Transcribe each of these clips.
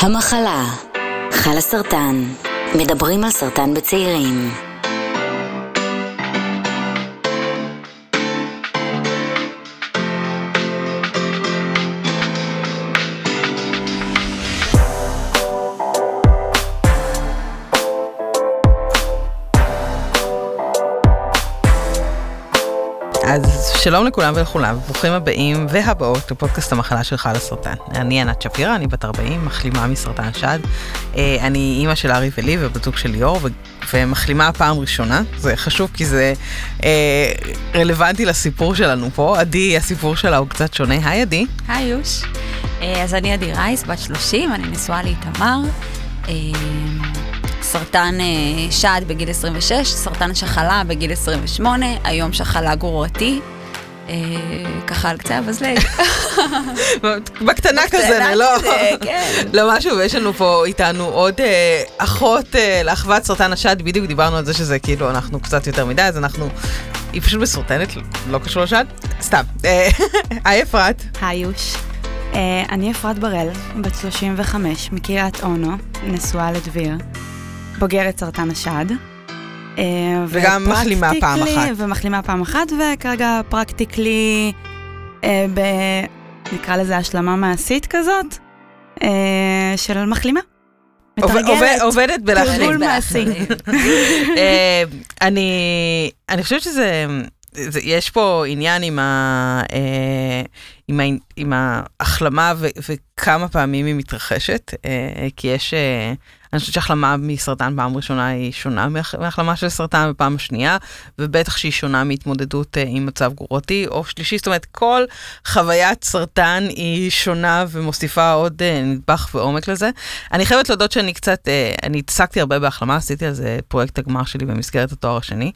המחלה, חלה סרטן, מדברים על סרטן בצעירים. שלום לכולם ולכולם, ברוכים הבאים והבאות לפודקאסט המחלה שלך על הסרטן. אני ענת שפירא, אני בת 40, מחלימה מסרטן שד. אה, אני אימא של ארי ולי ובת של ליאור, ומחלימה פעם ראשונה. זה חשוב כי זה אה, רלוונטי לסיפור שלנו פה. עדי, הסיפור שלה הוא קצת שונה. היי עדי. היי יוש. אה, אז אני עדי רייס, בת 30, אני נשואה לאיתמר. אה, סרטן שד בגיל 26, סרטן שחלה בגיל 28, היום שחלה גרורתי. אה, ככה על קצה המזלג. בקטנה כזה, בקטנה לא, כזה, כן. לא משהו, ויש לנו פה איתנו עוד אה, אחות אה, לאחוות סרטן השד, בדיוק דיברנו על זה שזה כאילו אנחנו קצת יותר מדי, אז אנחנו, היא פשוט מסורטנת, לא קשור לשד, סתם. היי אפרת. היי יוש. אה, אני אפרת בראל, בת 35, מקריית אונו, נשואה לדביר, בוגרת סרטן השד. אה, וגם מחלימה פעם אחת. ומחלימה פעם אחת, וכרגע פרקטיקלי, אה, ב... נקרא לזה השלמה מעשית כזאת, אה, של מחלימה. מתרגלת. עובד- עובדת בלהחליט. תרגול מעשי. אני, אני חושבת שזה, זה, יש פה עניין עם, ה, אה, עם, ה, עם ההחלמה ו, וכמה פעמים היא מתרחשת, אה, כי יש, אה, אני חושבת שהחלמה מסרטן פעם ראשונה היא שונה מהח- מהחלמה של סרטן בפעם השנייה, ובטח שהיא שונה מהתמודדות אה, עם מצב גרורתי או שלישי, זאת אומרת כל חוויית סרטן היא שונה ומוסיפה עוד אה, נדבך ועומק לזה. אני חייבת להודות שאני קצת, אה, אני התעסקתי הרבה בהחלמה, עשיתי על זה פרויקט הגמר שלי במסגרת התואר השני.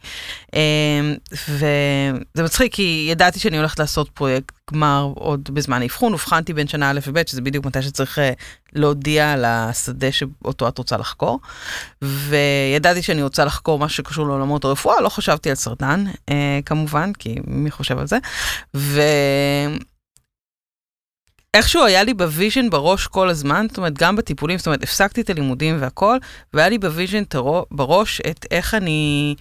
וזה מצחיק כי ידעתי שאני הולכת לעשות פרויקט גמר עוד בזמן האבחון, אובחנתי בין שנה א' וב', שזה בדיוק מתי שצריך להודיע על השדה שאותו את רוצה לחקור. וידעתי שאני רוצה לחקור משהו שקשור לעולמות הרפואה, לא חשבתי על סרטן, אה, כמובן, כי מי חושב על זה. ו... איכשהו היה לי ב vision בראש כל הזמן, זאת אומרת, גם בטיפולים, זאת אומרת, הפסקתי את הלימודים והכל, והיה לי ב vision בראש את איך אני...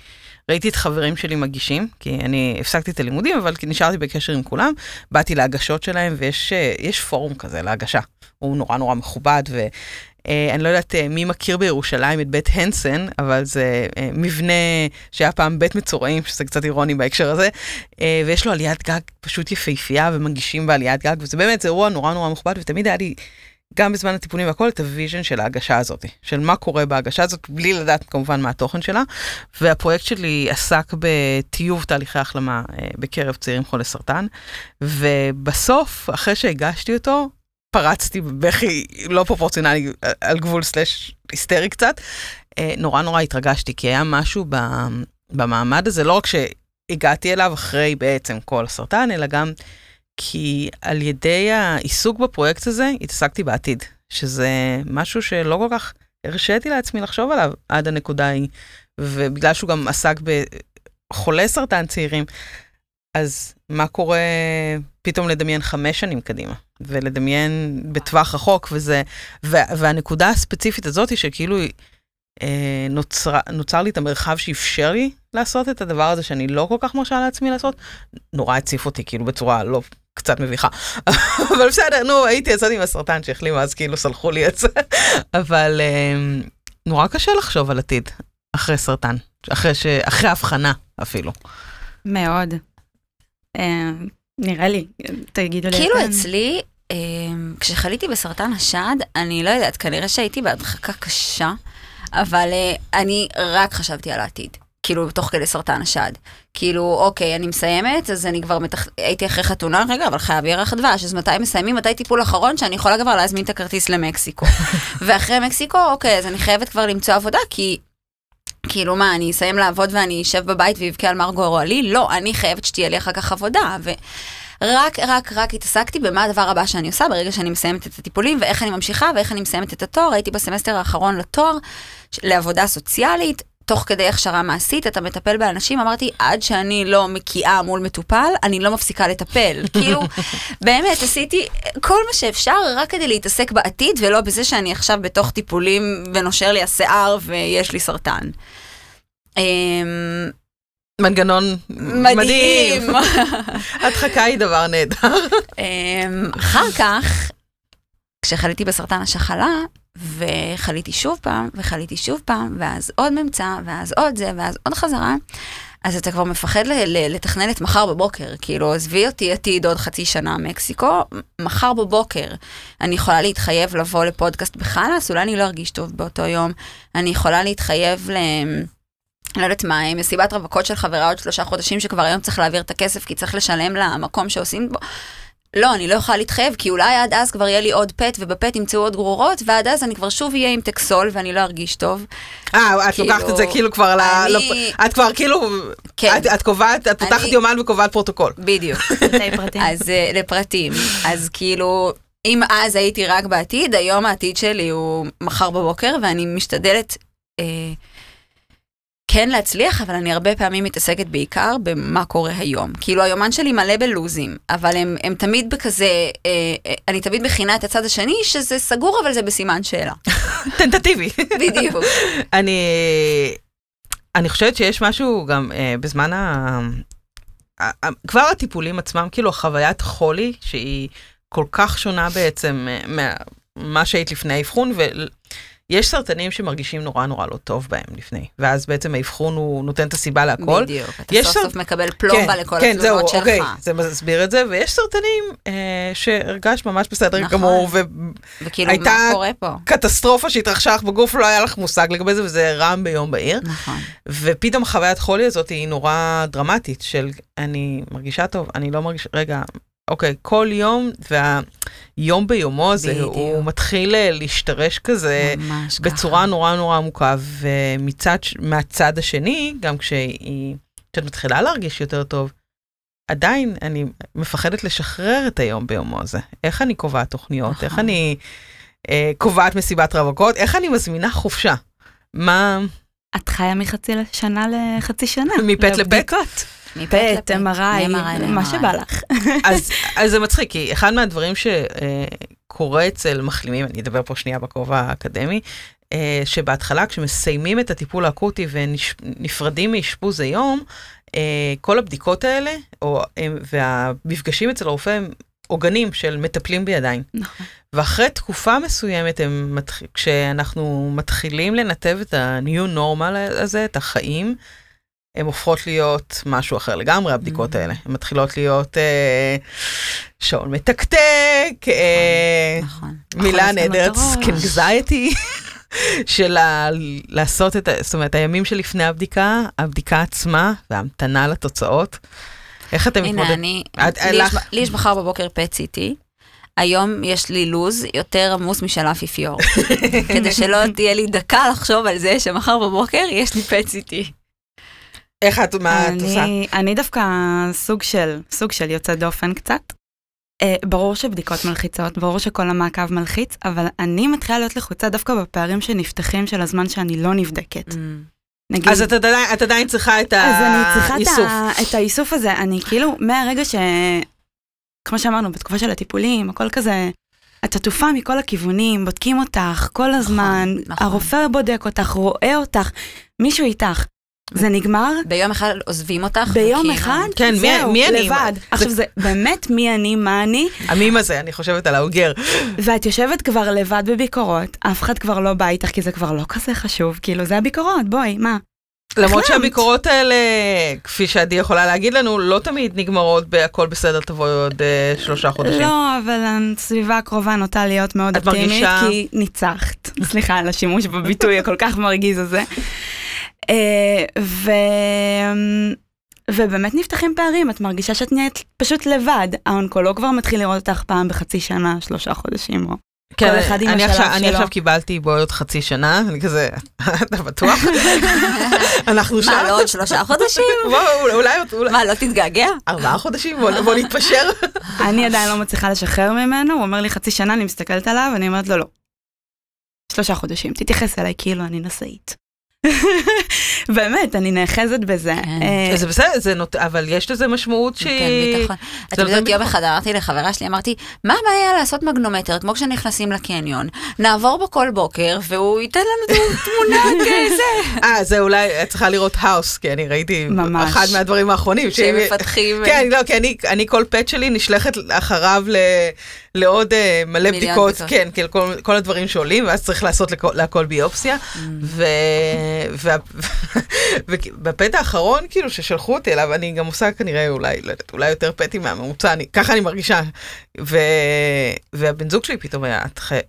ראיתי את חברים שלי מגישים, כי אני הפסקתי את הלימודים, אבל נשארתי בקשר עם כולם, באתי להגשות שלהם, ויש אה, פורום כזה להגשה. הוא נורא נורא מכובד, ואני לא יודעת אה, מי מכיר בירושלים את בית הנסן, אבל זה אה, מבנה שהיה פעם בית מצורעים, שזה קצת אירוני בהקשר הזה, אה, ויש לו עליית גג פשוט יפהפייה, ומגישים בעליית גג, וזה באמת, זה אירוע נורא נורא מכובד, ותמיד היה לי, גם בזמן הטיפולים והכל, את ה vision של ההגשה הזאת, של מה קורה בהגשה הזאת, בלי לדעת כמובן מה התוכן שלה. והפרויקט שלי עסק בטיוב תהליכי החלמה אה, בקרב צעירים חולי סרטן, ובסוף, אחרי שהגשתי אותו, פרצתי בבכי לא פרופורציונלי, על גבול slash היסטרי קצת. אה, נורא נורא התרגשתי, כי היה משהו במעמד הזה, לא רק שהגעתי אליו אחרי בעצם כל הסרטן, אלא גם כי על ידי העיסוק בפרויקט הזה, התעסקתי בעתיד, שזה משהו שלא כל כך הרשיתי לעצמי לחשוב עליו עד הנקודה ההיא, ובגלל שהוא גם עסק בחולי סרטן צעירים, אז מה קורה פתאום לדמיין חמש שנים קדימה, ולדמיין בטווח רחוק, וזה, וה, והנקודה הספציפית הזאת היא שכאילו אה, נוצר, נוצר לי את המרחב שאפשר לי לעשות את הדבר הזה שאני לא כל כך מרשה לעצמי לעשות, נורא הציף אותי כאילו בצורה לא קצת מביכה. אבל בסדר, נו, הייתי יצאתי עם הסרטן שהחלימה, אז כאילו סלחו לי את זה. אבל אה, נורא קשה לחשוב על עתיד אחרי סרטן, אחרי, ש... אחרי הבחנה אפילו. מאוד. אה, נראה לי, תגידו לי. כאילו. אצלי, אה, כשחליתי בסרטן השד, אני לא יודעת, כנראה שהייתי בהדחקה קשה, אבל אה, אני רק חשבתי על העתיד. כאילו, תוך כדי סרטן השד. כאילו, אוקיי, אני מסיימת, אז אני כבר מתח... הייתי אחרי חתונה, רגע, אבל חייב ירח דבש, אז מתי מסיימים? מתי טיפול אחרון שאני יכולה כבר להזמין את הכרטיס למקסיקו? ואחרי מקסיקו, אוקיי, אז אני חייבת כבר למצוא עבודה, כי... כאילו מה, אני אסיים לעבוד ואני אשב בבית ואבכה על מרגו רועלי? לא, אני חייבת שתהיה לי אחר כך עבודה. ורק, רק, רק התעסקתי במה הדבר הבא שאני עושה ברגע שאני מסיימת את הטיפולים, ואיך אני ממשיכה, ואיך אני מסיימת את התואר. הייתי בסמסטר האחרון לתואר, לעבודה סוציאלית. תוך כדי הכשרה מעשית, אתה מטפל באנשים, אמרתי, עד שאני לא מקיאה מול מטופל, אני לא מפסיקה לטפל. כאילו, באמת, עשיתי כל מה שאפשר רק כדי להתעסק בעתיד, ולא בזה שאני עכשיו בתוך טיפולים ונושר לי השיער ויש לי סרטן. אמ, מנגנון מדהים. מדהים. הדחקה היא דבר נהדר. אמ, אחר כך, כשחליתי בסרטן השחלה, וחליתי שוב פעם, וחליתי שוב פעם, ואז עוד ממצא, ואז עוד זה, ואז עוד חזרה, אז אתה כבר מפחד לתכנן את מחר בבוקר. כאילו, עזבי אותי עתיד עוד חצי שנה מקסיקו, מחר בבוקר אני יכולה להתחייב לבוא לפודקאסט בחלאס, אולי אני לא ארגיש טוב באותו יום, אני יכולה להתחייב ל... לא יודעת מה, מסיבת רווקות של חברה עוד שלושה חודשים שכבר היום צריך להעביר את הכסף כי צריך לשלם למקום שעושים בו. לא, אני לא יכולה להתחייב, כי אולי עד אז כבר יהיה לי עוד PET, וב PET ימצאו עוד גרורות, ועד אז אני כבר שוב אהיה עם Taxol, ואני לא ארגיש טוב. אה, את כאילו, לוקחת את זה כאילו כבר ל... אני- לפ- את כבר כאילו... כן. את- את קובעת, את פותחת אני- יומן וקובעת פרוטוקול. בדיוק. פרטי פרטים. אז אה, לפרטים. אז כאילו, אם אז הייתי רק בעתיד, היום העתיד שלי הוא מחר בבוקר, ואני משתדלת אה, כן להצליח, אבל אני הרבה פעמים מתעסקת בעיקר במה קורה היום. כאילו, היומן שלי מלא בלוזים, אבל הם, הם תמיד בכזה, אה, אה, אני תמיד מכינה את הצד השני, שזה סגור, אבל זה בסימן שאלה. טנטטיבי. בדיוק. אני, אני חושבת שיש משהו גם אה, בזמן ה... כבר הטיפולים עצמם, כאילו החוויית חולי, שהיא כל כך שונה בעצם אה, ממה שהיית לפני האבחון, ויש סרטנים שמרגישים נורא נורא לא טוב בהם לפני, ואז בעצם האבחון הוא נותן את הסיבה להכל. בדיוק. אתה יש סוף סרט- סוף מקבל פלומבה לכל כן, זהו, התלונות אוקיי, שלך. זה מסביר את זה, ויש סרטנים אה, שהרגשת ממש בסדר נכון. גמור, וכאילו, הייתה- מה קורה פה? וקטסטרופה שהתרחשה לך בגוף, לא היה לך מושג לגבי זה, וזה רם ביום בהיר. נכון. ופתאום חוויית חולי הזאת היא נורא דרמטית, של אני מרגישה טוב, אני לא מרגישה, רגע, אוקיי, כל יום, והיום ביומו הזה, בדיוק. הוא מתחיל אה, להשתרש כזה ממש ככה. בצורה נורא נורא עמוקה, ומצד, מהצד השני, גם כשהיא, כשאת מתחילה להרגיש יותר טוב, עדיין אני מפחדת לשחרר את היום ביומו הזה. איך אני קובעת תוכניות? נכון. איך אני אה, קובעת מסיבת רווקות? איך אני מזמינה חופשה? מה... את חיה מחצי שנה לחצי שנה. לפט? לבדיקות. לפט, פט, MRI, מה. שבא לך. אז, אז זה מצחיק, כי אחד מהדברים שקורה אצל מחלימים, אני אדבר פה שנייה בכובע האקדמי, אה, שבהתחלה כשמסיימים את הטיפול האקוטי ונפרדים מאשפוז היום, אה, כל הבדיקות האלה, או, הם- והמפגשים אצל הרופא הם עוגנים של מטפלים בידיים. נכון. ואחרי תקופה מסוימת, הם מתח... כשאנחנו מתחילים לנתב את ה-new normal הזה, את החיים, הן הופכות להיות משהו אחר לגמרי, הבדיקות Mm. האלה. הן מתחילות להיות אה, שעון מתקתק, אה, נכון. מילה לנו את נהדרת. סקנגזייטי, של ה- לעשות את ה... זאת אומרת, הימים שלפני הבדיקה, הבדיקה עצמה וההמתנה לתוצאות. איך אתם הנה, מתמודדים? אני, את- לי יש- לך- לי יש מחר בבוקר פט סיטי. היום יש לי לוז יותר עמוס משל האפיפיור. כדי שלא תהיה לי דקה לחשוב על זה שמחר בבוקר יש לי פט סיטי. איך את, מה את עושה? אני, אני דווקא סוג של, סוג של יוצא דופן קצת. אה, ברור שבדיקות מלחיצות, ברור שכל המעקב מלחיץ, אבל אני מתחילה להיות לחוצה דווקא בפערים שנפתחים של הזמן שאני לא נבדקת. נגיד, אז את עדיין, את עדיין צריכה את אז אני צריכה את, האיסוף. ה, את האיסוף הזה, אני כאילו, מהרגע ש... כמו שאמרנו, בתקופה של הטיפולים, הכל כזה, את עטופה מכל הכיוונים, בודקים אותך כל הזמן, נכון. הרופא בודק אותך, רואה אותך, מישהו איתך. זה נגמר, ביום אחד עוזבים אותך. ביום אחד, כן, מי- זהו, מי אני? לבד. עכשיו זה באמת מי אני, מה אני, המים הזה, אני חושבת על האוגר. ואת יושבת כבר לבד בביקורות, אף אחד כבר לא בא איתך, כי זה כבר לא כזה חשוב, כאילו זה הביקורות, בואי, מה? למרות. שהביקורות האלה, כפי שעדי יכולה להגיד לנו, לא תמיד נגמרות בהכל בסדר, תבואי עוד אה, שלושה חודשים. לא, אבל הסביבה הקרובה נוטה להיות מאוד את אופטימית, מרגישה- כי ניצחת. סליחה על השימוש בביטוי הכל כך מרגיז הזה. אה, ו... ובאמת נפתחים פערים, את מרגישה שאת נהיית פשוט לבד. האונקולוג כבר מתחיל לראות אותך פעם בחצי שנה, שלושה חודשים. או... כל אחד עם כן, אני השלב עכשיו, אני שלו. עכשיו קיבלתי בואי עוד חצי שנה, אני כזה, אתה בטוח? אנחנו שם? מה, לא עוד שלושה חודשים? בוא, אולי, אולי, מה, לא תתגעגע? ארבעה חודשים? בוא בוא נתפשר. אני עדיין לא מצליחה לשחרר ממנו, הוא אומר לי חצי שנה, אני מסתכלת עליו, אני אומרת לו לא. שלושה חודשים, תתייחס אליי כאילו אני נשאית. באמת, אני נאחזת בזה. כן. אה, זה בסדר, זה נות... אבל יש לזה משמעות שהיא... כן, ביטחון. את זה יודעת, יום. אחד אמרתי לחברה שלי, אמרתי, מה הבעיה לעשות מגנומטר, כמו כשנכנסים לקניון, נעבור בו כל בוקר, והוא ייתן לנו תמונה כזה. אה, זה אולי, את צריכה לראות האוס, כי אני ראיתי ממש. אחד מהדברים האחרונים. שהם מפתחים... כן, לא, כי אני, אני כל פט שלי נשלחת אחריו ל, לעוד uh, מלא בדיקות, בדיקות. כן, כן, כל, כל הדברים שעולים, ואז צריך לעשות לכל, להכל ביופסיה. Mm. ו- וה- ובפט האחרון, כאילו, ששלחו אותי אליו, אני גם עושה כנראה אולי, לא יודעת, אולי יותר פטים מהממוצע, אני, ככה אני מרגישה. ו- והבן זוג שלי פתאום היה,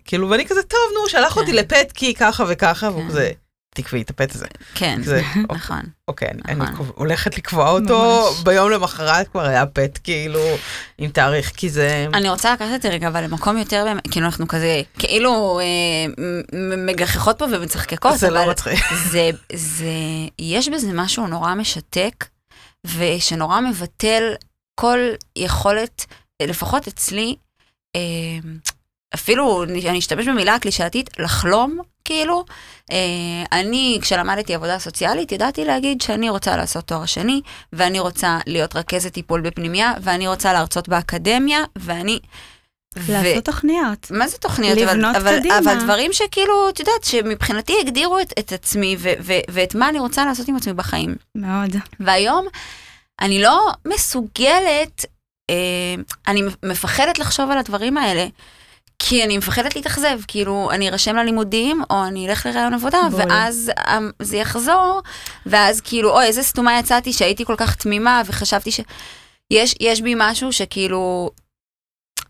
כאילו, ואני כזה, טוב, נו, שלח אותי כן. לפט כי ככה וככה, והוא כן. כזה, תקבעי את הפט הזה. כן, זה, נכון. אוקיי, אני- אני נכון. קוב- הולכת לקבוע אותו, ממש. ביום למחרת כבר היה פט, כאילו, עם תאריך, כי זה... אני רוצה לקחת את זה רגע, אבל למקום יותר, כאילו אנחנו כזה, כאילו אה, מגחכות פה ומצחקקות, זה לא אבל מצחיק. זה, זה, יש בזה משהו נורא משתק, ושנורא מבטל כל יכולת, לפחות אצלי, אה, אפילו, אני אשתמש במילה הקלישאתית, לחלום, כאילו. אה, אני, כשלמדתי עבודה סוציאלית, ידעתי להגיד שאני רוצה לעשות תואר שני, ואני רוצה להיות רכזת טיפול בפנימייה, ואני רוצה להרצות באקדמיה, ואני... ו- לעשות תוכניות. מה זה תוכניות? אבל- לבנות אבל, קדימה. אבל דברים שכאילו, את יודעת, שמבחינתי הגדירו את, את עצמי ו- ו- ואת מה אני רוצה לעשות עם עצמי בחיים. מאוד. והיום אני לא מסוגלת, אה, אני מפחדת לחשוב על הדברים האלה. כי אני מפחדת להתאכזב, כאילו, אני ארשם ללימודים, או אני אלך לראיון עבודה, בול. ואז אה, זה יחזור, ואז כאילו, אוי, איזה סתומה יצאתי שהייתי כל כך תמימה, וחשבתי ש... יש, יש בי משהו שכאילו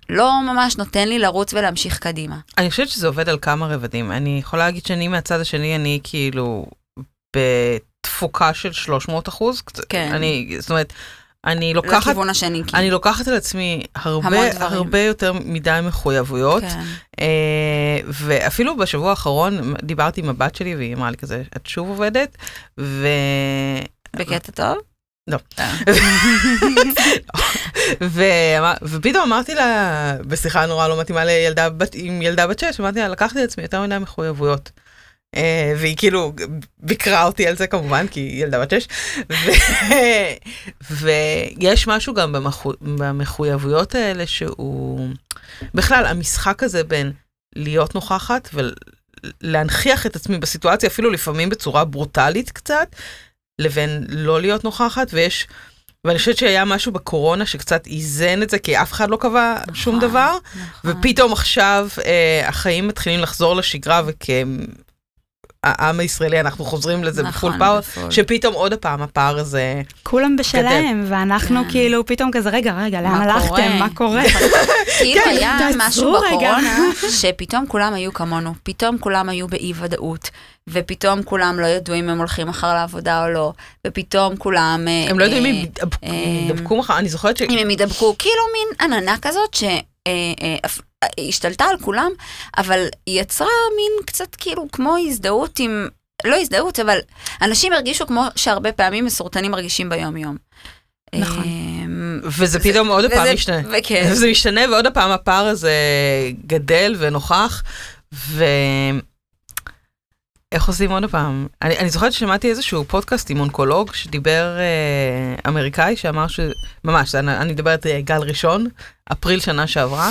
לא ממש נותן לי לרוץ ולהמשיך קדימה. אני חושבת שזה עובד על כמה רבדים. אני יכולה להגיד שאני מהצד השני, אני כאילו בתפוקה של 300 אחוז. כן. אני, זאת אומרת, אני לוקחת... לכיוון השני, כאילו. אני לוקחת על עצמי הרבה. הרבה יותר מדי מחויבויות, כן. אה, ואפילו בשבוע האחרון דיברתי עם הבת שלי והיא אמרה לי כזה, את שוב עובדת? ו... בקטע טוב? לא. אה. ופתאום אמרתי לה, בשיחה נורא לא מתאימה לילדה בת, עם ילדה בת שש, אמרתי לה, לקחתי לעצמי יותר מדי מחויבויות. אה, והיא כאילו ביקרה אותי על זה כמובן, כי היא ילדה בת שש. ויש משהו גם במחו, במחויבויות האלה שהוא, בכלל, המשחק הזה בין להיות נוכחת ולהנכיח את עצמי בסיטואציה, אפילו לפעמים בצורה ברוטלית קצת, לבין לא להיות נוכחת, ויש, ואני חושבת שהיה משהו בקורונה שקצת איזן את זה, כי אף אחד לא קבע שום נכון, דבר, נכון. ופתאום עכשיו אה, החיים מתחילים לחזור לשגרה, וכעם הישראלי אנחנו חוזרים לזה בפול נכון, פאוור, בפול. שפתאום עוד פעם הפער הזה, כולם בשלהם, ואנחנו כן. כאילו פתאום כזה, רגע, רגע, לאן הלכתם? מה קורה? כאילו כן, היה משהו רגע. בקורונה, שפתאום כולם היו כמונו, פתאום כולם היו באי ודאות, ופתאום כולם לא ידעו אם הם הולכים מחר לעבודה או לא, ופתאום כולם... אה, הם לא יודעים אם אה, ידבקו- אה, ידבקו מחר, אני זוכרת ש... אם הם ידבקו, כאילו מין עננה כזאת שהשתלטה על כולם, אבל היא יצרה מין קצת כאילו כמו הזדהות עם, לא הזדהות, אבל אנשים הרגישו כמו שהרבה פעמים מסורתנים מרגישים ביום-יום. נכון. אמ, וזה פתאום עוד פעם משתנה. וכן. זה משתנה ועוד פעם הפער הזה גדל ונוכח, ו... איך עושים עוד פעם? אני, אני זוכרת ששמעתי איזשהו פודקאסט עם אונקולוג שדיבר אה, אמריקאי שאמר ש... ממש, אני, אני מדברת אה, גל ראשון, אפריל שנה שעברה,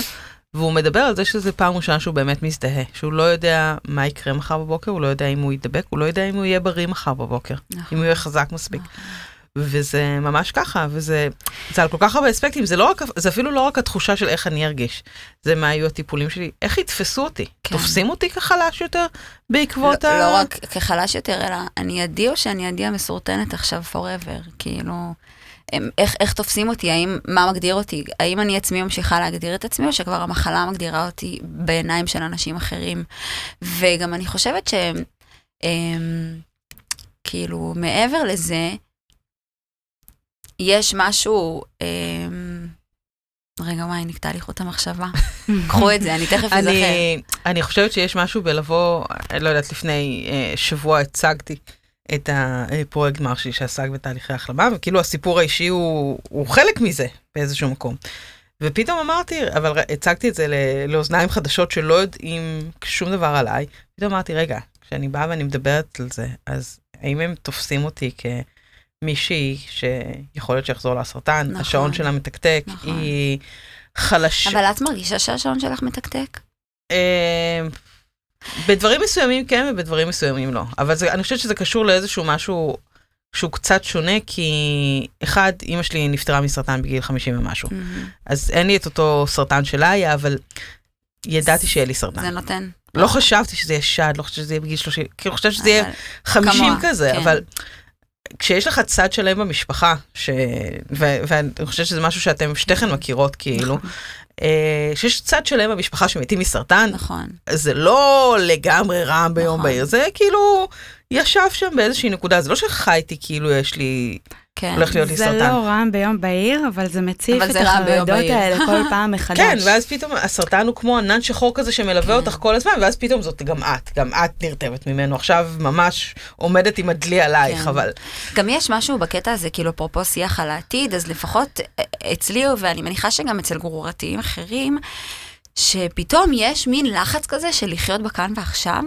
והוא מדבר על זה שזה פעם ראשונה שהוא באמת מזדהה, שהוא לא יודע מה יקרה מחר בבוקר, הוא לא יודע אם הוא ידבק, הוא לא יודע אם הוא יהיה בריא מחר בבוקר, נכון. אם הוא יהיה חזק מספיק. וזה ממש ככה, וזה זה על כל כך הרבה אספקטים, זה, לא רק, זה אפילו לא רק התחושה של איך אני ארגיש, זה מה היו הטיפולים שלי, איך יתפסו אותי, כן. תופסים אותי כחלש יותר בעקבות לא, ה... לא רק כחלש יותר, אלא אני עדי או שאני עדי המסורטנת עכשיו forever, כאילו, הם- איך, איך תופסים אותי, האם, מה מגדיר אותי, האם אני עצמי ממשיכה להגדיר את עצמי, או שכבר המחלה מגדירה אותי בעיניים של אנשים אחרים. וגם אני חושבת ש... אמ, כאילו, מעבר לזה, יש משהו, אמ, רגע, וואי, נקטע לי חוט המחשבה. קחו את זה, אני תכף אזכר. אני, אני חושבת שיש משהו בלבוא, לא יודעת, לפני אה, שבוע הצגתי את הפרויקט גמר שלי שעסק בתהליכי החלמה, וכאילו הסיפור האישי הוא, הוא חלק מזה באיזשהו מקום. ופתאום אמרתי, אבל הצגתי את זה לאוזניים חדשות שלא יודעים שום דבר עליי, פתאום אמרתי, רגע, כשאני באה ואני מדברת על זה, אז האם הם תופסים אותי כמישהי שיכול להיות שיחזור לה סרטן, נכון. השעון שלה מתקתק, נכון. היא חלשה. אבל את מרגישה שהשעון שלך מתקתק? אה, בדברים מסוימים כן ובדברים מסוימים לא. אבל זה, אני חושבת שזה קשור לאיזשהו משהו שהוא קצת שונה, כי אחד, אימא שלי נפטרה מסרטן בגיל 50 ומשהו. אז אין לי את אותו סרטן שלה היה, אבל ידעתי שיהיה לי סרטן. זה נותן. לא חשבתי שזה יהיה שד, לא חשבתי שזה יהיה בגיל 30, כאילו חשבתי שזה יהיה אבל- 50 כמוה, כזה, כן. אבל כשיש לך צד שלם במשפחה, ש... ו... ואני חושבת שזה משהו שאתם שתיכן מכירות, כאילו, נכון. אה, שיש צד שלם במשפחה שמתים מסרטן, נכון. זה לא לגמרי רע ביום נכון. בהיר, זה כאילו ישב שם באיזושהי נקודה, זה לא שחייתי כאילו יש לי, כן. הולך להיות לי זה סרטן. לא רע ביום בהיר, אבל זה מציף אבל את זה רע ביום החרדות. האלה כל פעם מחדש. כן, ואז פתאום הסרטן הוא כמו ענן שחור כזה שמלווה אותך כל הזמן, ואז פתאום זאת גם את, גם את נרטבת ממנו, עכשיו ממש עומדת עם הדלי עלייך, כן. אבל גם יש משהו בקטע הזה, כאילו, אפרופו שיח על העתיד, אז לפחות אצלי, ואני מניחה שגם אצל גרורתיים אחרים, שפתאום יש מין לחץ כזה של לחיות בכאן ועכשיו,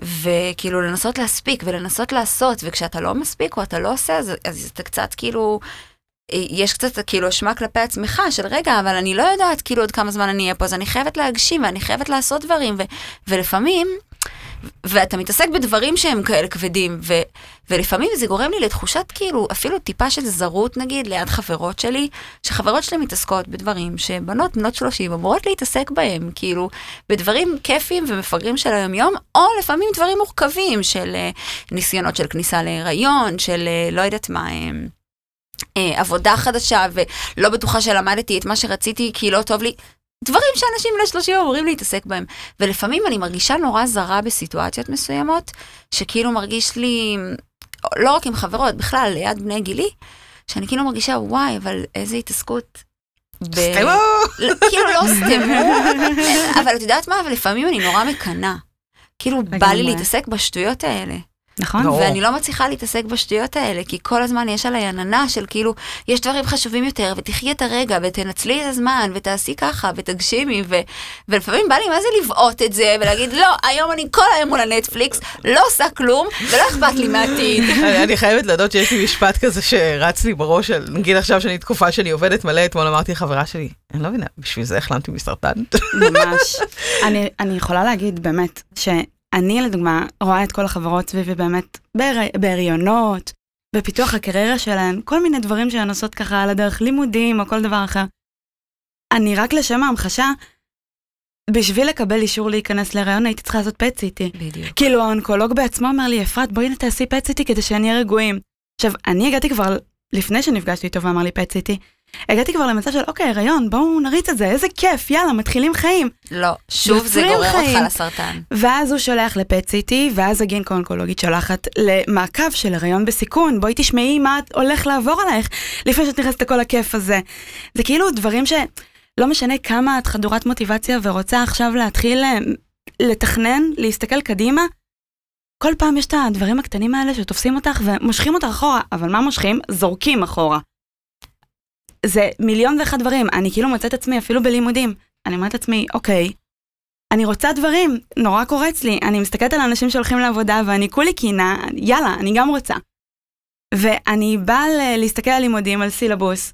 וכאילו לנסות להספיק ולנסות לעשות, וכשאתה לא מספיק או אתה לא עושה, אז, אז אתה קצת כאילו... יש קצת כאילו אשמה כלפי עצמך של רגע, אבל אני לא יודעת כאילו עוד כמה זמן אני אהיה פה, אז אני חייבת להגשים ואני חייבת לעשות דברים, ו- ולפעמים, ואתה מתעסק בדברים שהם כאלה כבדים, ו- ולפעמים זה גורם לי לתחושת כאילו, אפילו טיפה של זרות נגיד, ליד חברות שלי, שחברות שלי מתעסקות בדברים שבנות בנות 30 אמורות להתעסק בהם, כאילו, בדברים כיפיים ומפגרים של היומיום, או לפעמים דברים מורכבים של אה, ניסיונות של כניסה להיריון, של אה, לא יודעת מה, אה, אה, עבודה חדשה, ולא בטוחה שלמדתי את מה שרציתי כי לא טוב לי. דברים שאנשים בני 30 אמורים להתעסק בהם. ולפעמים אני מרגישה נורא זרה בסיטואציות מסוימות, שכאילו מרגיש לי, לא רק עם חברות, בכלל, ליד בני גילי, שאני כאילו מרגישה, וואי, אבל איזה התעסקות. ב- סתמו! כאילו לא סתמו, אבל את יודעת מה? אבל לפעמים אני נורא מקנאה. כאילו בא לי. להתעסק בשטויות האלה. נכון? ברור. ואני לא מצליחה להתעסק בשטויות האלה, כי כל הזמן יש עליי עננה של כאילו, יש דברים חשובים יותר, ותחי את הרגע, ותנצלי את הזמן, ותעשי ככה, ותגשימי, ו... ולפעמים בא לי מה זה לבעוט את זה, ולהגיד, לא, היום אני כל היום מול הנטפליקס, לא עושה כלום, ולא אכפת לי מהעתיד. אני אני חייבת להודות שיש לי משפט כזה שרץ לי בראש, נגיד עכשיו שאני תקופה שאני עובדת מלא, אתמול אמרתי לחברה שלי, אני לא מבינה, בשביל זה החלמתי מסרטן. ממש. אני, אני יכולה להגיד באמת שאני לדוגמה רואה את כל החברות סביבי באמת בהר, בהריונות, בפיתוח הקריירה שלהן, כל מיני דברים שהן עושות ככה על הדרך, לימודים או כל דבר אחר. אני רק לשם ההמחשה, בשביל לקבל אישור להיכנס להריון הייתי צריכה לעשות פט סיטי. בדיוק. כאילו האונקולוג בעצמו אומר לי, אפרת בואי תעשי פט סיטי כדי שנהיה רגועים. עכשיו, אני הגעתי כבר, לפני שנפגשתי איתו ואמר לי פט סיטי, הגעתי כבר למצב של אוקיי, הריון, בואו נריץ את זה, איזה כיף, יאללה, מתחילים חיים. לא, שוב זה גורר חיים. אותך לסרטן. ואז הוא שולח לפט סיטי, ואז הגינקו-אונקולוגית שולחת למעקב של הריון בסיכון, בואי תשמעי מה הולך לעבור עלייך לפני שאת נכנסת לכל הכיף הזה. זה כאילו דברים שלא משנה כמה את חדורת מוטיבציה ורוצה עכשיו להתחיל אה, לתכנן, להסתכל קדימה, כל פעם יש את הדברים הקטנים האלה שתופסים אותך ומושכים אותך אחורה, אבל מה מושכים? זורקים אחורה. זה מיליון ואחד דברים, אני כאילו מוצאת עצמי אפילו בלימודים. אני אומרת לעצמי, אוקיי, אני רוצה דברים, נורא קורץ לי, אני מסתכלת על אנשים שהולכים לעבודה ואני כולי קינה, יאללה, אני גם רוצה. ואני באה להסתכל על לימודים, על סילבוס,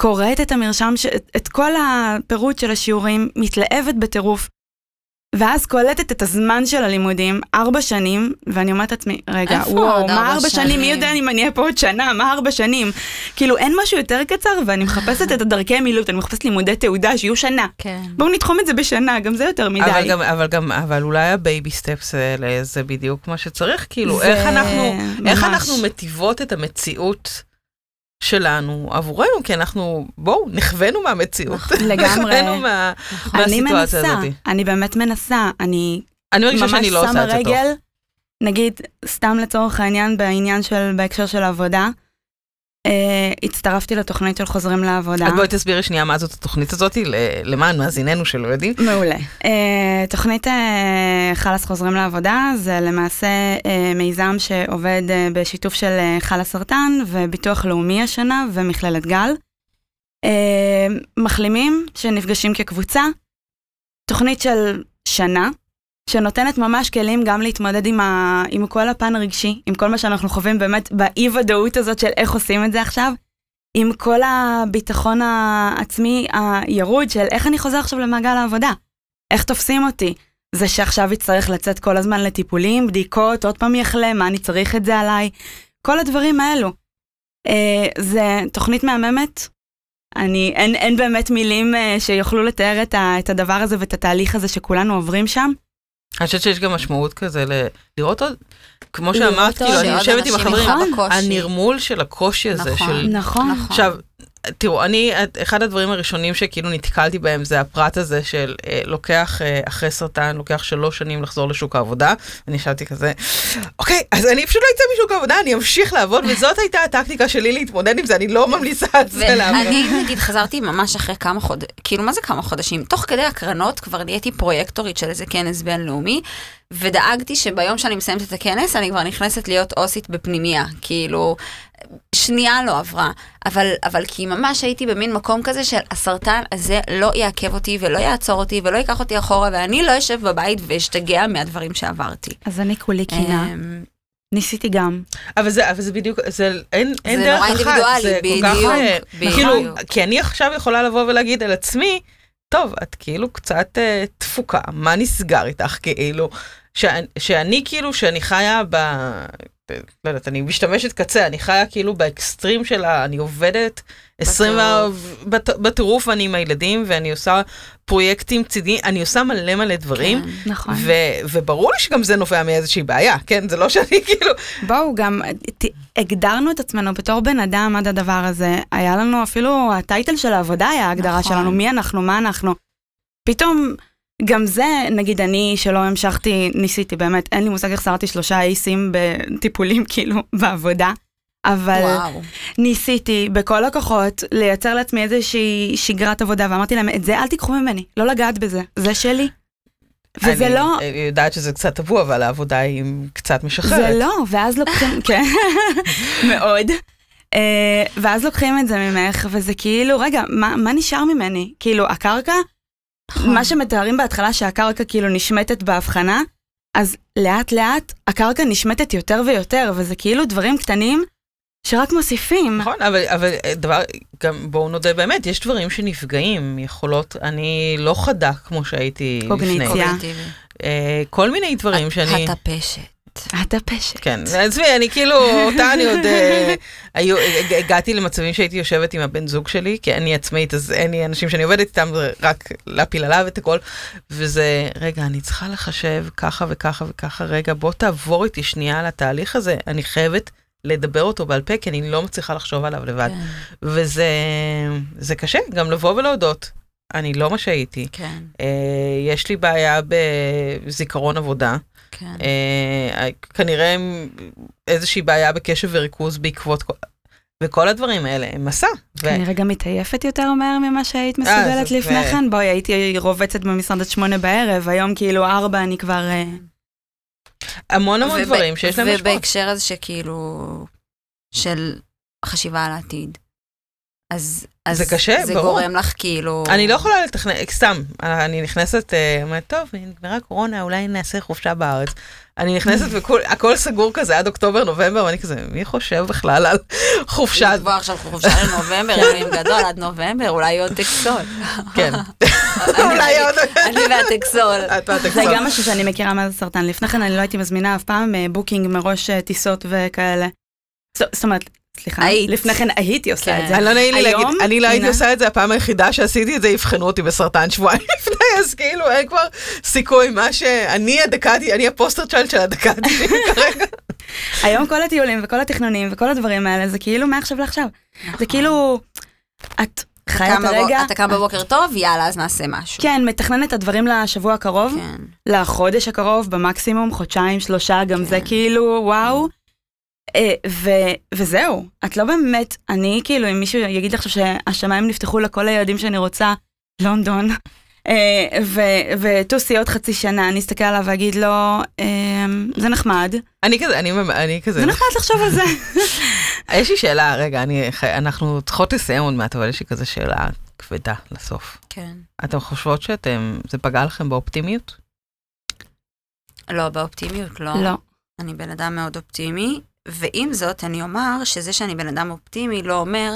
קוראת את המרשם. את כל הפירוט של השיעורים, מתלהבת בטירוף, ואז קולטת את הזמן של הלימודים, ארבע שנים, ואני אומרת לעצמי, רגע, איפה וואו, עוד מה ארבע ארבע שנים? מי שנים? יודע אם אני אהיה פה עוד שנה? מה ארבע שנים? כאילו, אין משהו יותר קצר, ואני מחפשת את הדרכי מילוט, אני מחפשת לימודי תעודה שיהיו שנה. כן. בואו נתחום את זה בשנה, גם זה יותר מדי. אבל גם, אבל גם, אבל אולי ה baby steps האלה זה בדיוק מה שצריך, כאילו, זה איך אנחנו, איך ממש. אנחנו מטיבות את המציאות שלנו עבורנו, כי אנחנו, בואו, נכוונו מהמציאות. לגמרי. נכוונו מה, נכון. אני מהסיטואציה מנסה, הזאת. אני באמת מנסה, אני אני מרגישה ממש שאני לא שמה עושה את זה טוב. רגל, נגיד, סתם לצורך העניין, בעניין של, בהקשר של העבודה, אה, הצטרפתי לתוכנית של חוזרים לעבודה. אז בואי תסבירי שנייה מה זאת התוכנית הזאת, למען מאזיננו שלא יודעים. מעולה. Uh, תוכנית uh, חלאס חוזרים לעבודה זה למעשה מיזם שעובד בשיתוף של חלאס סרטן וביטוח לאומי השנה ומכללת גל. מחלימים שנפגשים כקבוצה, תוכנית של שנה, שנותנת ממש כלים גם להתמודד עם, ה... עם כל הפן הרגשי, עם כל מה שאנחנו חווים באמת באי ודאות הזאת של איך עושים את זה עכשיו, עם כל הביטחון העצמי הירוד של איך אני חוזר עכשיו למעגל העבודה, איך תופסים אותי. זה שעכשיו יצטרך לצאת כל הזמן לטיפולים, בדיקות, עוד פעם יחלה, מה אני צריך את זה עליי, כל הדברים האלו. אה, זה תוכנית מהממת. אני, אין, אין באמת מילים אה, שיוכלו לתאר את, ה, את הדבר הזה ואת התהליך הזה שכולנו עוברים שם. אני חושבת שיש גם משמעות כזה ל... לראות עוד, כמו שאמרת, כאילו, אני יושבת עם החברים. הנרמול של הקושי הזה, נכון. של... נכון. נכון. עכשיו, תראו, אני, אחד הדברים הראשונים שכאילו נתקלתי בהם זה הפרט הזה של אה, לוקח אה, אחרי סרטן, לוקח שלוש שנים לחזור לשוק העבודה. אני ישבתי כזה, אוקיי, אז אני פשוט לא אצא משוק העבודה, אני אמשיך לעבוד, וזאת הייתה הטקטיקה שלי להתמודד עם זה, אני לא ממליצה על זה לעבוד. ואני נגיד חזרתי ממש אחרי כמה חודשים, כאילו מה זה כמה חודשים? תוך כדי הקרנות כבר נהייתי פרויקטורית של איזה כנס בינלאומי, ודאגתי שביום שאני מסיימת את הכנס אני כבר נכנסת להיות עו"סית בפנימייה, כאילו שנייה לא עברה, אבל, אבל כי ממש הייתי במין מקום כזה של הסרטן הזה לא יעכב אותי ולא יעצור אותי ולא ייקח אותי אחורה ואני לא אשב בבית ואשתגע מהדברים שעברתי. אז אני כולי קינה, אמ, ניסיתי גם. אבל זה, אבל זה בדיוק, זה, אין, אין זה דרך נורא אחת, אינדיבידואלי, זה כל כך, בדיוק, אה, בדיוק. כאילו, כי אני עכשיו יכולה לבוא ולהגיד על עצמי, טוב, את כאילו קצת אה, תפוקה, מה נסגר איתך, כאילו, שאני, שאני כאילו, שאני חיה ב... לא יודעת, אני משתמשת קצה, אני חיה כאילו באקסטרים שלה, אני עובדת 24 בת- בטירוף, אני עם הילדים, ואני עושה פרויקטים צידיים, אני עושה מלא מלא דברים, כן. נכון. ו- וברור לי שגם זה נובע מאיזושהי בעיה, כן? זה לא שאני כאילו... בואו, גם ת, הגדרנו את עצמנו בתור בן אדם עד הדבר הזה. היה לנו אפילו, הטייטל של העבודה היה ההגדרה נכון. שלנו, מי אנחנו, מה אנחנו. פתאום, גם זה, נגיד אני שלא המשכתי, ניסיתי באמת, אין לי מושג איך שרדתי שלושה אייסים בטיפולים כאילו בעבודה. אבל וואו. ניסיתי בכל הכוחות לייצר לעצמי איזושהי שגרת עבודה, ואמרתי להם, את זה אל תיקחו ממני, לא לגעת בזה, זה שלי. וזה אני לא, יודעת שזה קצת טבוע, אבל העבודה היא קצת משחררת. זה לא, ואז לוקחים, כן, מאוד. אה, ואז לוקחים את זה ממך, וזה כאילו, רגע, מה, מה נשאר ממני? כאילו, הקרקע. מה שמתארים בהתחלה שהקרקע כאילו נשמטת בהבחנה, אז לאט לאט הקרקע נשמטת יותר ויותר, וזה כאילו דברים קטנים שרק מוסיפים. נכון, אבל, אבל דבר, גם בואו נודה באמת, יש דברים שנפגעים, יכולות, אני לא חדה כמו שהייתי קוגניציה. לפני. קוגניטיבי. אה, כל מיני דברים שאני... הטפשת. את הפשט. כן, עזבי, אני כאילו, אותה אני עוד... אה, היו, הגעתי למצבים שהייתי יושבת עם הבן זוג שלי, כי אני עצמאית, אז אין לי אנשים שאני עובדת איתם, זה רק להפיל עליו את הכל. וזה, רגע, אני צריכה לחשב ככה וככה וככה, רגע, בוא תעבור איתי שנייה על התהליך הזה, אני חייבת לדבר אותו בעל פה, כי אני לא מצליחה לחשוב עליו לבד. כן, וזה זה קשה, גם לבוא ולהודות. אני לא מה שהייתי. כן, אה, יש לי בעיה בזיכרון עבודה. כן. אה, כנראה איזושהי בעיה בקשב וריכוז בעקבות כל... וכל הדברים האלה הם מסע. ו... כנראה גם מתעייפת יותר מהר ממה שהיית אה, מסוגלת לפני ו- כן. בואי, הייתי רובצת במשרד עד שמונה בערב, היום כאילו ארבע אני כבר... אה, המון המון וב- דברים שיש להם השפעות. ובהקשר הזה שכאילו, של חשיבה על העתיד. אז, אז זה קשה, זה ברור. גורם לך כאילו... אני לא יכולה לתכנן, סתם, אני נכנסת, אה, אומרת, טוב, נגמרה קורונה, אולי נעשה חופשה בארץ. אני נכנסת והכל סגור כזה עד אוקטובר, נובמבר, ואני כזה, מי חושב בכלל על חופשה? לקבוע עכשיו חופשה לנובמבר, אלוהים גדול, עד נובמבר, אולי עוד Taxol. כן. אולי עוד... אני וה Taxol. את ואת זה. גם משהו שאני מכירה מה זה סרטן. לפני כן אני לא הייתי מזמינה אף פעם אה, booking מראש אה, טיסות וכאלה. זאת אומרת, סליחה, היית. לפני כן הייתי עושה כן. את זה. אני לא נעים לי היום, להגיד, אני לא הייתי. עושה את זה, הפעם היחידה שעשיתי את זה, אבחנו אותי בסרטן שבועיים לפני, אז כאילו אין כבר סיכוי, מה שאני הדקתי, אני ה poster child של הדקתי כרגע. היום כל הטיולים וכל התכנונים וכל הדברים האלה זה כאילו מעכשיו לעכשיו. זה כאילו, את חיה את הרגע, אתה קם בבוקר טוב, יאללה, אז נעשה משהו. כן, מתכננת את הדברים לשבוע הקרוב, כן. לחודש הקרוב במקסימום, חודשיים, שלושה, גם זה כאילו וואו. אה, ו- וזהו, את לא באמת, אני כאילו, אם מישהו יגיד לך שהשמיים נפתחו לכל הילדים שאני רוצה, לונדון, אה, וטוסי עוד חצי שנה, אני אסתכל עליו ואגיד לו, אה, זה נחמד, אני כזה, אני אני כזה, זה נחמד לחשוב על זה. יש לי שאלה, רגע, אני- אנחנו צריכות לסיים עוד מעט, אבל יש לי כזה שאלה כבדה לסוף. כן. אתם חושבות שאתם, זה פגע לכם באופטימיות? לא, באופטימיות לא. לא. אני בן אדם מאוד אופטימי, ועם זאת, אני אומר שזה שאני בן אדם אופטימי לא אומר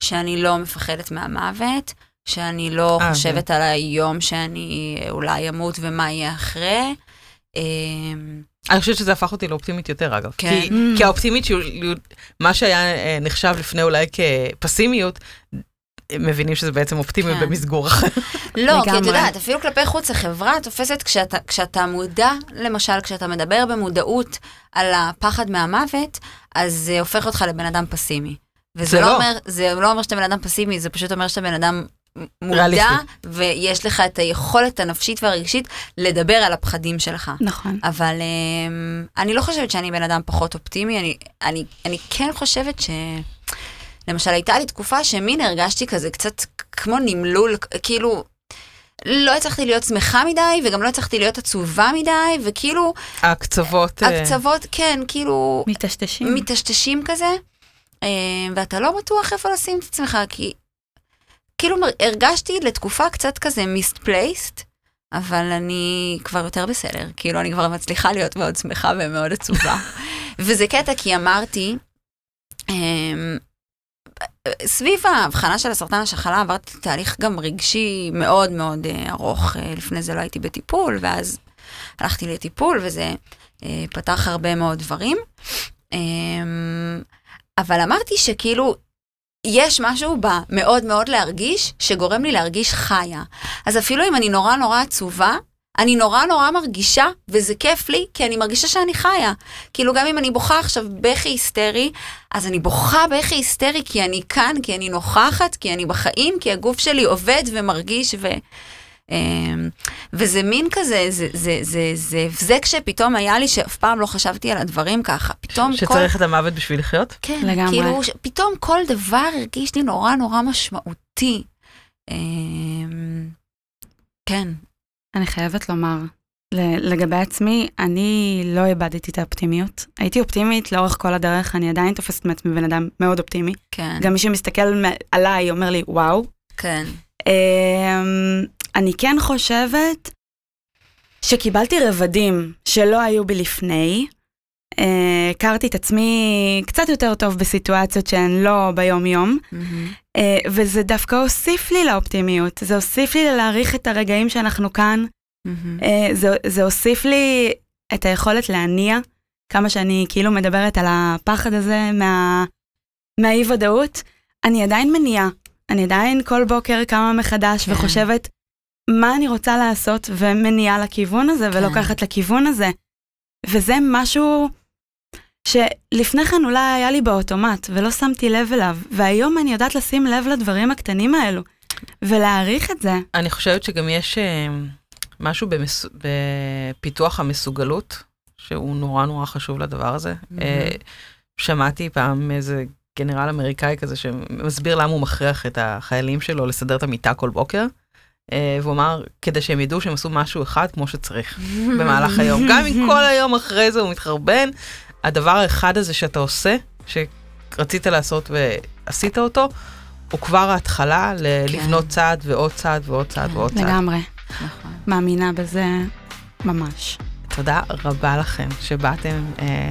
שאני לא מפחדת מהמוות, שאני לא אה, חושבת על היום שאני אולי אמות ומה יהיה אחרי. אמ, אני חושבת שזה הפך אותי לאופטימית יותר, אגב. כן. כי, Mm. כי האופטימית, מה שהיה אה, נחשב לפני אולי כפסימיות, מבינים שזה בעצם אופטימיות כן. במסגור אחר. לא, כי את. יודעת, אפילו כלפי חוץ החברה תופסת כשאתה, כשאתה מודע, למשל, כשאתה מדבר במודעות על הפחד מהמוות, אז זה הופך אותך לבן אדם פסימי. וזה זה לא, לא. אומר, זה לא אומר שאתה בן אדם פסימי, זה פשוט אומר שאתה בן אדם מודע, ריאליסטי. ויש לך את היכולת הנפשית והרגשית לדבר על הפחדים שלך. נכון. אבל um, אני לא חושבת שאני בן אדם פחות אופטימי, אני, אני, אני כן חושבת ש... למשל, הייתה לי תקופה שמין הרגשתי כזה קצת כמו נמלול, כאילו, לא הצלחתי להיות שמחה מדי, וגם לא הצלחתי להיות עצובה מדי, וכאילו, הקצוות... אה, הקצוות, כן, כאילו, מטשטשים. מטשטשים כזה, אה, ואתה לא בטוח איפה לשים את עצמך, כי כאילו הרגשתי לתקופה קצת כזה misplaced, אבל אני כבר יותר בסדר, כאילו אני כבר מצליחה להיות מאוד שמחה ומאוד עצובה. וזה קטע כי אמרתי, אמ, סביב ההבחנה של הסרטן השחלה עברתי תהליך גם רגשי מאוד מאוד אה, ארוך, אה, לפני זה לא הייתי בטיפול, ואז הלכתי לטיפול וזה אה, פתח הרבה מאוד דברים. אמ, אבל אמרתי שכאילו, יש משהו במאוד מאוד להרגיש, שגורם לי להרגיש חיה. אז אפילו אם אני נורא נורא עצובה, אני נורא נורא מרגישה, וזה כיף לי, כי אני מרגישה שאני חיה. כאילו, גם אם אני בוכה עכשיו בכי היסטרי, אז אני בוכה בכי היסטרי כי אני כאן, כי אני נוכחת, כי אני בחיים, כי הגוף שלי עובד ומרגיש ו... אמ, וזה מין כזה, זה, זה, זה, זה הבזק שפתאום היה לי, שאף פעם לא חשבתי על הדברים ככה. פתאום כל... שצריך את המוות בשביל לחיות? כן, לגמרי. כאילו, ש- פתאום כל דבר הרגיש לי נורא נורא משמעותי. אמ, כן, אני חייבת לומר, לגבי עצמי, אני לא איבדתי את האופטימיות. הייתי אופטימית לאורך כל הדרך, אני עדיין תופסת מעצמי בן אדם מאוד אופטימי. כן, גם מי שמסתכל עליי אומר לי, וואו. כן, אמ, אני כן חושבת שקיבלתי רבדים שלא היו בי לפני. אה, הכרתי את עצמי קצת יותר טוב בסיטואציות שהן לא ביום-יום, מהמם, אה, וזה דווקא הוסיף לי לאופטימיות. זה הוסיף לי להעריך את הרגעים שאנחנו כאן. אה, זה, זה הוסיף לי את היכולת להניע, כמה שאני כאילו מדברת על הפחד הזה מה, מהאי ודאות. אני עדיין מניעה, אני עדיין כל בוקר קמה מחדש כן. וחושבת מה אני רוצה לעשות ומניעה לכיוון הזה כן. ולוקחת לכיוון הזה. וזה משהו שלפני כן אולי היה לי באוטומט ולא שמתי לב אליו, והיום אני יודעת לשים לב לדברים הקטנים האלו ולהעריך את זה. אני חושבת שגם יש אה, משהו במס... בפיתוח המסוגלות, שהוא נורא נורא חשוב לדבר הזה. אה, שמעתי פעם איזה גנרל אמריקאי כזה שמסביר למה הוא מכריח את החיילים שלו לסדר את המיטה כל בוקר. אה, והוא אמר, כדי שהם ידעו שהם עשו משהו אחד כמו שצריך במהלך היום. גם אם כל היום אחרי זה הוא מתחרבן, הדבר האחד הזה שאתה עושה, שרצית לעשות ועשית אותו, הוא כבר ההתחלה ל- כן. לבנות צעד ועוד צעד ועוד צעד כן. ועוד צעד. לגמרי, נכון. מאמינה בזה ממש. תודה רבה לכם שבאתם אה,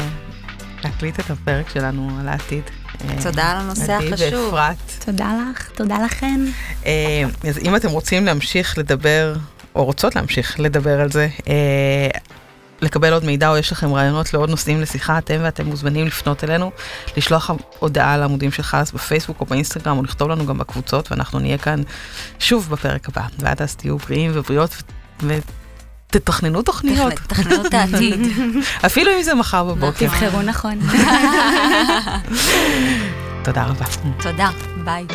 להקליט את הפרק שלנו על העתיד. אה, תודה על הנושא עדי החשוב. ואפרת. תודה לך, תודה לכן. אה, אז אם אתם רוצים להמשיך לדבר, או רוצות להמשיך לדבר על זה, אה, לקבל עוד מידע או יש לכם רעיונות לעוד נושאים לשיחה, אתם ואתם מוזמנים לפנות אלינו, לשלוח הודעה על העמודים של חלאס בפייסבוק או באינסטגרם, או לכתוב לנו גם בקבוצות, ואנחנו נהיה כאן שוב בפרק הבא. ועד אז תהיו בריאים ובריאות ותתכננו תוכניות, תכנ- תכננו את העתיד. אפילו אם זה מחר בבוקר. תבחרו נכון. תודה רבה. תודה, ביי.